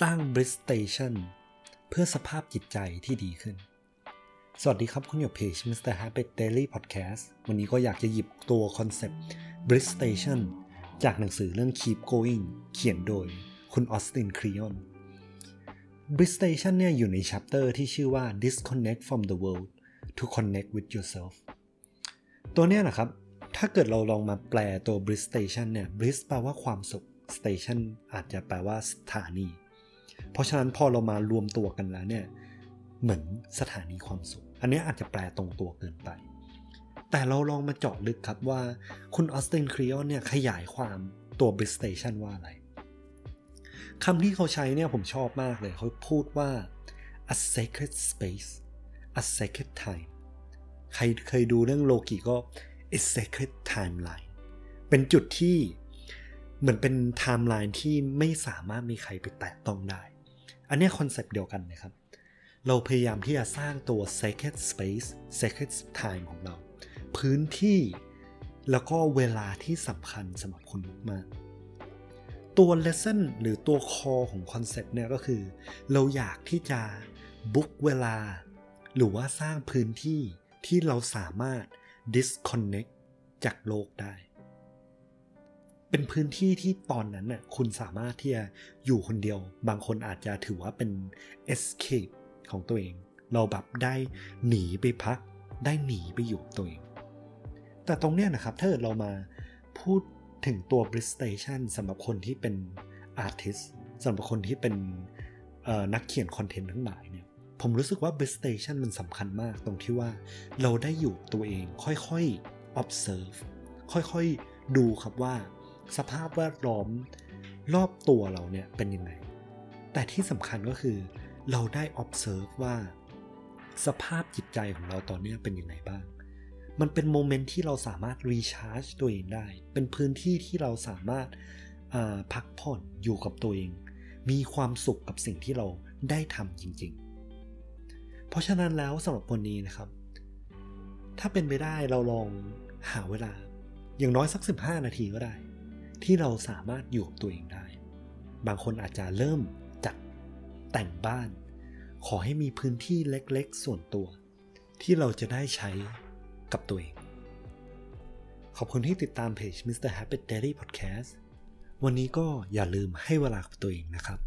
สร้าง b r i s Station เพื่อสภาพจิตใจที่ดีขึ้น สวัสดีครับคุณอยู่เพจ Mr. Happy Daily Podcast วันนี้ก็อยากจะหยิบตัวคอนเซปต์ b r i s Station จากหนังสือเรื่อง Keep Going เขียนโดยคุณออสตินครีออน b r i s Station เนี่ยอยู่ใน chapter ที่ชื่อว่า Disconnect from the world to connect with yourself ตัวเนี้ยนะครับ ถ้าเกิดเราลองมาแปลตัว bliss station เนี่ย bliss แปลว่าความสุข station อาจจะแปลว่าสถานี เพราะฉะนั้นพอเรามารวมตัวกันแล้วเนี่ยเหมือนสถานีความสุข อันนี้อาจจะแปลตรงตัวเกินไป แต่เราลองมาเจาะลึกครับว่าคุณออสตินครีออนเนี่ยขยายความตัว bliss station ว่าอะไรคำที่เขาใช้เนี่ยผมชอบมากเลย เขาพูดว่า a sacred space a sacred time ใครเคยดูเรื่องโลกิก็ a sacred timeline เป็นจุดที่ เหมือนเป็นไทม์ไลน์ที่ไม่สามารถมีใครไปแตะต้องได้ อันนี้ concept เดียวกันนะครับ เราพยายามที่จะสร้างตัว sacred space sacred time ของเรา พื้นที่แล้วก็เวลาที่สำคัญสำหรับคุณมากตัว lesson หรือตัว core ของ concept เนี่ยก็คือ เราอยากที่จะ book เวลา หรือว่าสร้างพื้นที่ที่เราสามารถ disconnect จากโลกได้ เป็นพื้นที่ที่ตอนนั้นน่ะคุณสามารถที่จะอยู่คนเดียว บางคนอาจจะถือว่าเป็น escape ของตัวเอง เราแบบได้หนีไปพัก ได้หนีไปอยู่ตัวเอง แต่ตรงเนี้ยนะครับถ้าเกิดเรามาพูดถึงตัว b r i s t a t i o n สำหรับคนที่เป็น artist สำหรับคนที่เป็นนักเขียนคอนเทนต์ทั้งหลายเนี่ยผมรู้สึกว่า b e s t station มันสำคัญมากตรงที่ว่าเราได้อยู่ตัวเองค่อยๆ observe ค่อยๆ ดูครับว่า สภาพแวดล้อมรอบตัวเราเนี่ยเป็นยังไง แต่ที่สำคัญก็คือ เราได้ observe ว่า สภาพจิตใจของเราตอนนี้เป็นยังไงบ้าง มันเป็นโมเมนต์ที่เราสามารถ recharge ตัวเองได้ เป็นพื้นที่ที่เราสามารถพักผ่อนอยู่กับตัวเอง มีความสุขกับสิ่งที่เราได้ทำจริง ๆ เพราะฉะนั้นแล้วสำหรับวันนี้นะครับ ถ้าเป็นไปได้เราลองหาเวลา อย่างน้อยสัก 15 นาทีก็ได้ ที่เราสามารถอยู่กับตัวเองได้ บางคนอาจจะเริ่มจัดแต่งบ้าน ขอให้มีพื้นที่เล็กๆ ส่วนตัว ที่เราจะได้ใช้กับตัวเอง ขอบคุณที่ติดตามเพจ Mr. Happy Daily Podcast วันนี้ก็อย่าลืมให้เวลากับตัวเองนะครับ